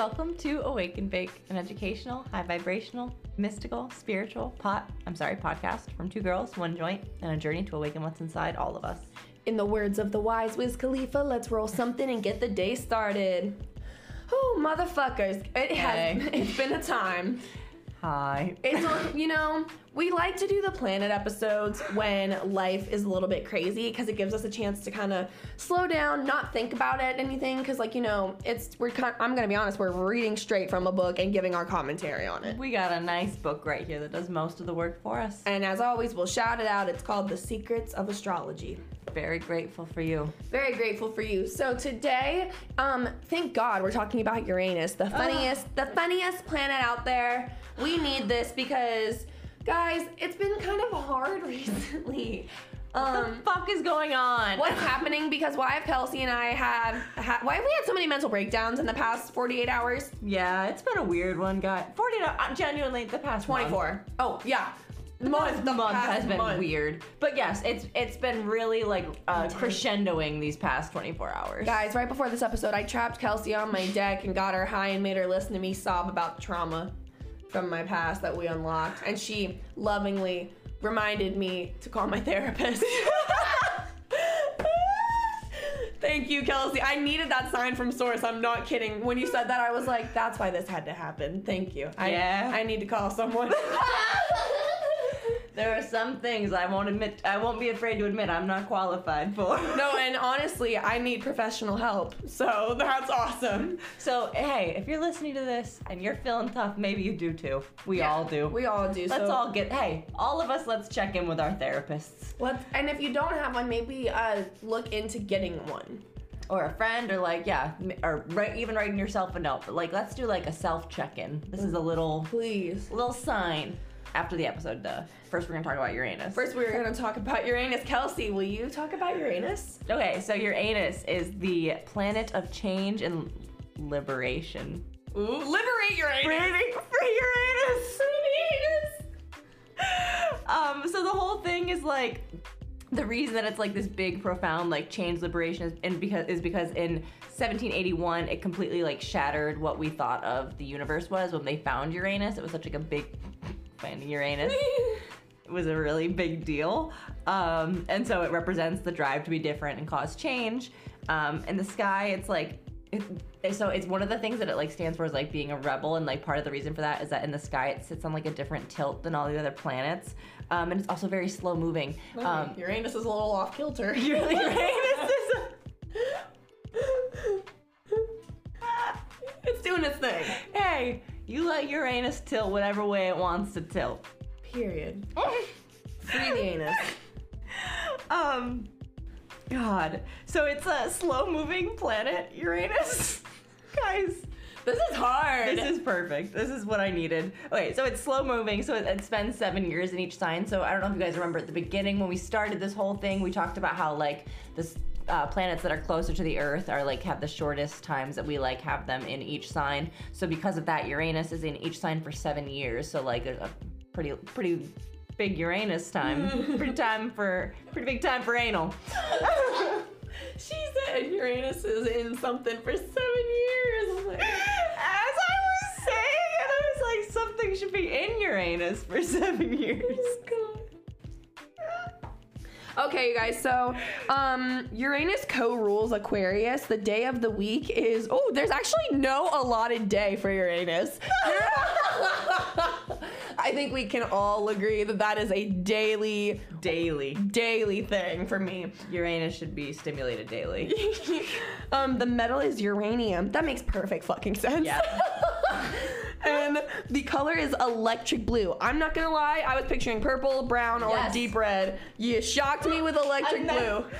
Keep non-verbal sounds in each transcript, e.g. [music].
Welcome to Awake and Bake, an educational, high vibrational, mystical, spiritual pot, I'm sorry, podcast from two girls, one joint, and a journey to awaken what's inside all of us. In the words of the wise Wiz Khalifa, let's roll something and get the day started. Oh, motherfuckers. It has Hey. [laughs] it's been a time. Hi. It's you know, we like to do the planet episodes when life is a little bit crazy because it gives us a chance to kind of slow down, not think about it anything because like, you know, it's we're kind I'm going to be honest, we're reading straight from a book and giving our commentary on it. We got a nice book right here that does most of the work for us. And as always, we'll shout it out. It's called The Secrets of Astrology. Very grateful for you. Very grateful for you. So today, um, thank God we're talking about Uranus, the funniest, the funniest planet out there. We need this because, guys, it's been kind of hard [laughs] recently. What Um, the fuck is going on? what's happening? Because why have Kelsey and I have, ha- why have we had so many mental breakdowns in the past 48 hours? Yeah, it's been a weird one, guy. 40, no, uh, genuinely, the past month. 24. Oh yeah, month, the month has been month. weird. But yes, it's it's been really like uh, crescendoing these past 24 hours. Guys, right before this episode, I trapped Kelsey on my deck and got her high and made her listen to me sob about the trauma from my past that we unlocked. And she lovingly reminded me to call my [laughs] therapist. Thank you, Kelsey. I needed that sign from Source. I'm not kidding. When you said that, I was like, that's why this had to happen. Thank you. I, Yeah. I need to call someone. [laughs] There are some things I won't admit. I won't be afraid to admit I'm not qualified for. no, and honestly, I need professional help. So that's awesome. So hey, if you're listening to this and you're feeling tough, maybe you do too. We all do. We all do. let's so all get. Hey, all of us. Let's check in with our therapists Let's, and if you don't have one, maybe uh, look into getting one. or a friend or like yeah, or even writing yourself a note. But like, let's do like a self check-in. This is a little Please. little sign after the episode. Duh. First, we're gonna talk about Uranus. First, we're going to talk about Uranus. Kelsey, will you talk about Uranus? Okay, so Uranus is the planet of change and liberation. Ooh, liberate Uranus. Free, free Uranus! um, so the whole thing is like the reason that it's like this big, profound like change liberation is, and because is because in 1781 it completely like shattered what we thought of the universe was when they found Uranus. It was such like a big finding Uranus. it was a really big deal. Um, and so it represents the drive to be different and cause change. Um, in the sky, it's like, it, so it's one of the things that it like stands for is like being a rebel, and like part of the reason for that is that in the sky it sits on like a different tilt than all the other planets, um, and it's also very slow moving. Um, Uranus is a little off kilter. [laughs] [laughs] Uranus is it's doing its thing. hey, you let Uranus tilt whatever way it wants to tilt. Period. [laughs] Free the anus. [laughs] Um, God. So it's a slow moving planet, Uranus. [laughs] Guys, This is hard. this is perfect. This is what I needed. Okay, so it's slow moving, so it, it spends seven years in each sign. So I don't know if you guys remember at the beginning when we started this whole thing, we talked about how like this. Uh, planets that are closer to the Earth are like have the shortest times that we like have them in each sign. So because of that, Uranus is in each sign for seven years. So like there's a pretty pretty big Uranus time. [laughs] pretty time for pretty big time for anal. [laughs] she said Uranus is in something for seven years. Like, As I was saying it, I was like, something should be in Uranus for [laughs] seven years. Okay, you guys. So, um, Uranus co-rules Aquarius. The day of the week is oh, there's actually no allotted day for Uranus. [laughs] I think we can all agree that that is a daily, Daily. daily thing for me. Uranus should be stimulated daily. [laughs] um, the metal is uranium. That makes perfect fucking sense. Yeah. And the color is electric blue. I'm not gonna lie, I was picturing purple, brown, or Yes. deep red. You shocked me with electric [laughs] blue. [laughs]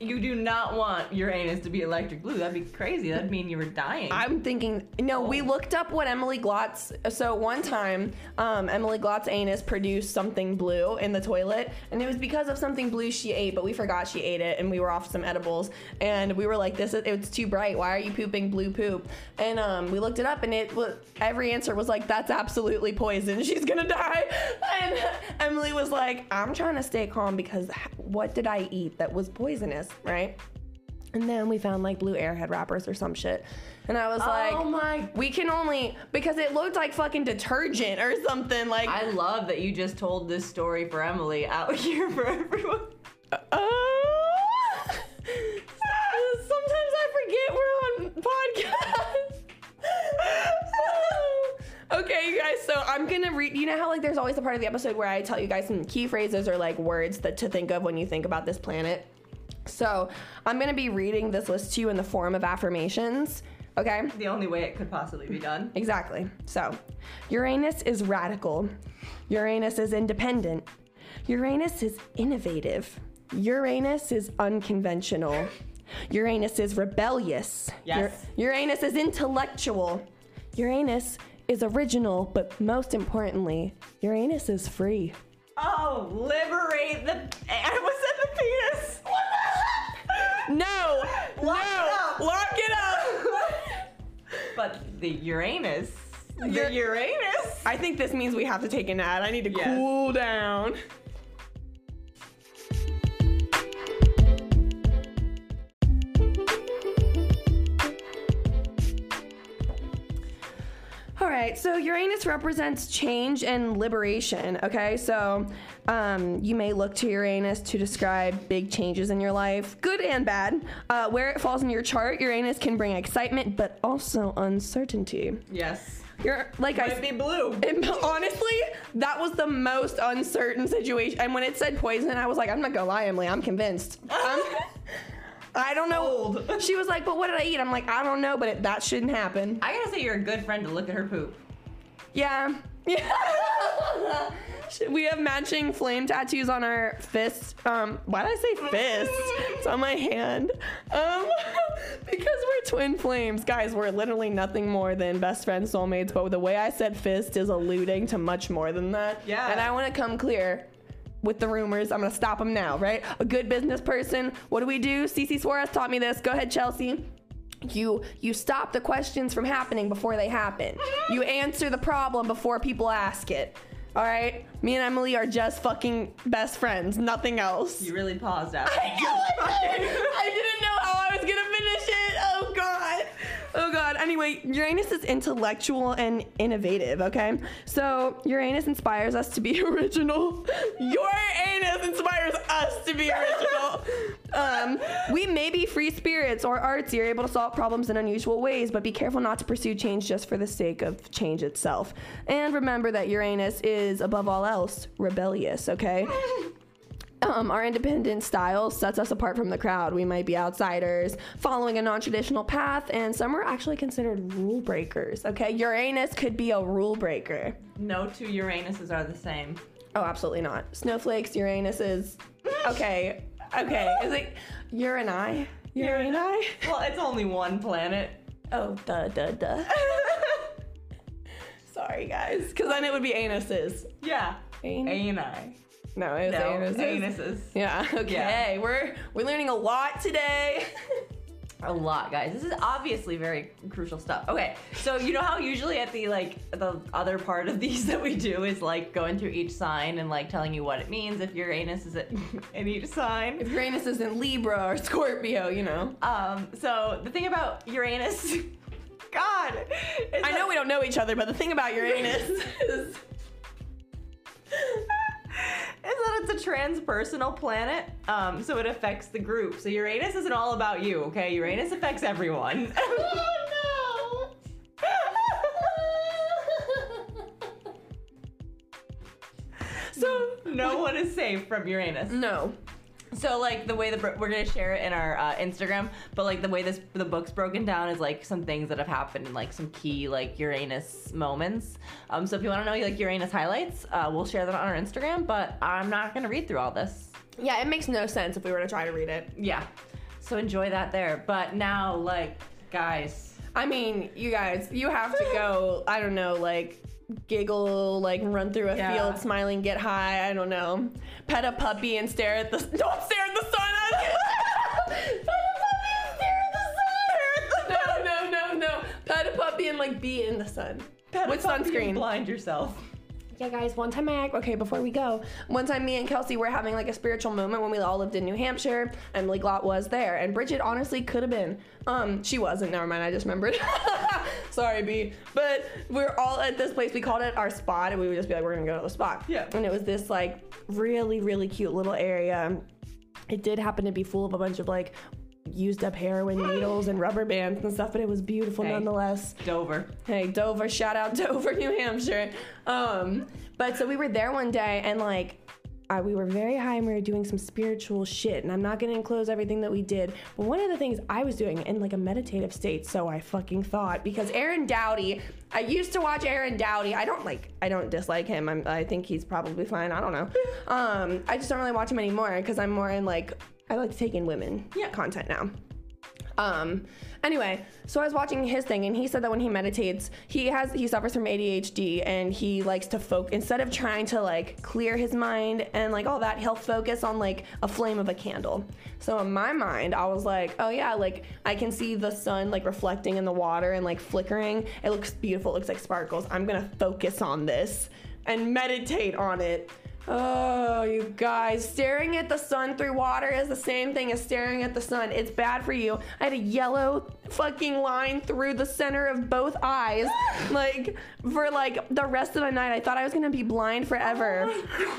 You do not want your anus to be electric blue. That'd be crazy. That'd mean you were dying. I'm thinking, no, we looked up what Emily Glotz. So one time, um, Emily Glotz anus produced something blue in the toilet, and it was because of something blue she ate, but we forgot she ate it, and we were off some edibles, and we were like, this is it's too bright. Why are you pooping blue poop? And um, we looked it up, and it was every answer was like, that's absolutely poison. [laughs] She's gonna die. And Emily was like, I'm trying to stay calm because what did I eat that was poisonous, right? And then we found like blue airhead wrappers or some shit. And I was oh like, oh my we can only because it looked like fucking detergent or something. Like, I love that you just told this story for Emily out [laughs] here for everyone. Always a part of the episode where I tell you guys some key phrases or like words that to think of when you think about this planet. So I'm gonna be reading this list to you in the form of affirmations. Okay. The only way it could possibly be done. Exactly. So, Uranus is radical. Uranus is independent. Uranus is innovative. Uranus is unconventional. Uranus is rebellious. Yes. Uranus is intellectual. Uranus is original, but most importantly, Uranus is free. Oh, liberate the. I was in the penis. No! Lock no! it up. Lock it up! [laughs] But the Uranus. The Uranus. I think this means we have to take an ad. I need to Yes. cool down. Right, so Uranus represents change and liberation. Okay, so um, you may look to Uranus to describe big changes in your life, good and bad. Uh, where it falls in your chart, Uranus can bring excitement, but also uncertainty. Yes. You're like I Might be blue. [laughs] and honestly, that was the most uncertain situation. And when it said poison, I was like, I'm not gonna lie, Emily, I'm convinced. [laughs] I don't know. Sold. [laughs] She was like, but what did I eat? I'm like, I don't know, but it, that shouldn't happen. I gotta say, you're a good friend to look at her poop. Yeah. Yeah. [laughs] we have matching flame tattoos on our fists. Um, why did I say fist? It's on my hand. Um, [laughs] because we're twin flames, guys. We're literally nothing more than best friends, soulmates. But the way I said fist is alluding to much more than that. Yeah. And I want to come clear with the rumors. I'm gonna stop them now, right? A good business person. What do we do? Cece Suarez taught me this. Go ahead, Chelsea. You you stop the questions from happening before they happen. You answer the problem before people ask it. All right? Me and Emily are just fucking best friends, nothing else. You really paused after. [laughs] I know I [laughs] did. I didn't Anyway, Uranus is intellectual and innovative, okay? So Uranus inspires us to be [laughs] original. Uranus inspires us to be original. [laughs] Um, we may be free spirits or artsy or able to solve problems in unusual ways, but be careful not to pursue change just for the sake of change itself. And remember that Uranus is, above all else, rebellious, okay? [laughs] Um, our independent style sets us apart from the crowd. We might be outsiders, following a non traditional path, and some are actually considered rule breakers. Okay, Uranus could be a rule breaker. No two Uranuses are the same. Oh, absolutely not. Snowflakes, Uranuses. [laughs] Okay, okay. Is it Urani? Urani? Well, it's only one planet. Oh, duh, duh, duh. [laughs] Sorry, guys. Because then it would be anuses. Yeah. An- Ani. No, it was No, anuses. anuses. [laughs] Yeah, okay. We're we're learning a lot today. [laughs] A lot, guys. This is obviously very crucial stuff. Okay, so you know how usually at the like the other part of these [laughs] that we do is like going through each sign and like telling you what it means if Uranus is at- in each sign. if Uranus isn't Libra or Scorpio, you know. Um, so the thing about Uranus, God, is I know we don't know each other, but the thing about Uranus is transpersonal planet, um, so it affects the group. So Uranus isn't all about you, okay? Uranus affects everyone. [laughs] Oh no! so [laughs] no one is safe from Uranus. no. So like the way the we're gonna share it in our uh, Instagram, but like the way this the book's broken down is like some things that have happened in like some key like Uranus moments. Um, so if you want to know like Uranus highlights, uh, we'll share that on our Instagram. But I'm not gonna read through all this. Yeah, it makes no sense if we were to try to read it. Yeah, so enjoy that there. But now like guys, I mean, you guys, you have to go, I don't know, like giggle, like run through a Yeah. field, smiling, get high, I don't know. Pet a puppy and stare at the don't stare at the sun. [laughs] Pet a puppy and stare at the sun. No, no, no, no. Pet a puppy and like be in the sun. pet a With puppy and sunscreen. blind yourself. Yeah, guys, one time I okay, before we go, one time me and Kelsey were having like a spiritual moment when we all lived in New Hampshire. Emily Glott was there, and Bridget honestly could have been. Um, she wasn't. Never mind. I just remembered. [laughs] Sorry, B. But we're all at this place. We called it our spot, and we would just be like, we're gonna go to the spot. Yeah. And it was this like really, really cute little area. It did happen to be full of a bunch of like used up heroin needles and rubber bands and stuff, but it was beautiful Hey. nonetheless. Dover. Hey, Dover, shout out [laughs] Dover, New Hampshire. Um, but so we were there one day and like uh, we were very high and we were doing some spiritual shit. And I'm not gonna enclose everything that we did, but one of the things I was doing in like a meditative state, so I fucking thought, because Aaron Doughty, I used to watch Aaron Doughty. I don't like, I don't dislike him. I'm, I think he's probably fine. I don't know. Um, I just don't really watch him anymore because I'm more in like, I like to take in women Yeah. content now. Um, anyway, so I was watching his thing, and he said that when he meditates, he has he suffers from ADHD, and he likes to focus instead of trying to like clear his mind and like all that, he'll focus on like a flame of a candle. So in my mind, I was like, oh yeah, like I can see the sun like reflecting in the water and like flickering. It looks beautiful. It looks like sparkles. I'm gonna focus on this and meditate on it. Oh, you guys, staring at the sun through water is the same thing as staring at the sun. It's bad for you. I had a yellow fucking line through the center of both eyes. [gasps] like, for like the rest of the night, I thought I was gonna be blind forever.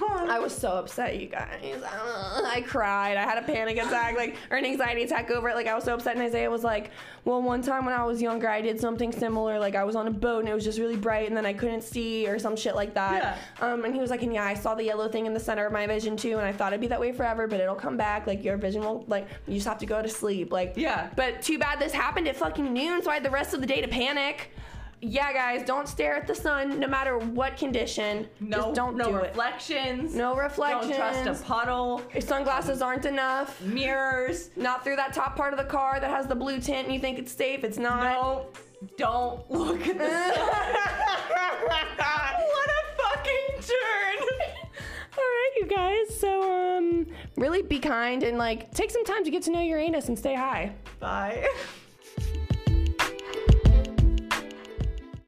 I was so upset, you guys. I cried. I had a panic attack, like, or an anxiety attack over it. Like, I was so upset. And Isaiah was like, Well, one time when I was younger, I did something similar. Like, I was on a boat and it was just really bright, and then I couldn't see, or some shit like that. Yeah. Um, and he was like, And yeah, I saw the yellow thing in the center of my vision too, and I thought it'd be that way forever, but it'll come back. Like, your vision will, like, you just have to go to sleep. Like, Yeah. But too bad this happened at fucking noon, so I had the rest of the day to panic. Yeah, guys, don't stare at the sun no matter what condition. No, Just don't no do it. reflections. No reflections. Don't trust a puddle. Your sunglasses aren't enough. Mirrors. Not through that top part of the car that has the blue tint and you think it's safe. It's not. No. Don't look at the sun. [laughs] [laughs] what a fucking turn. All right, you guys. So, um, really be kind and like take some time to get to know your anus and stay high. Bye. [laughs]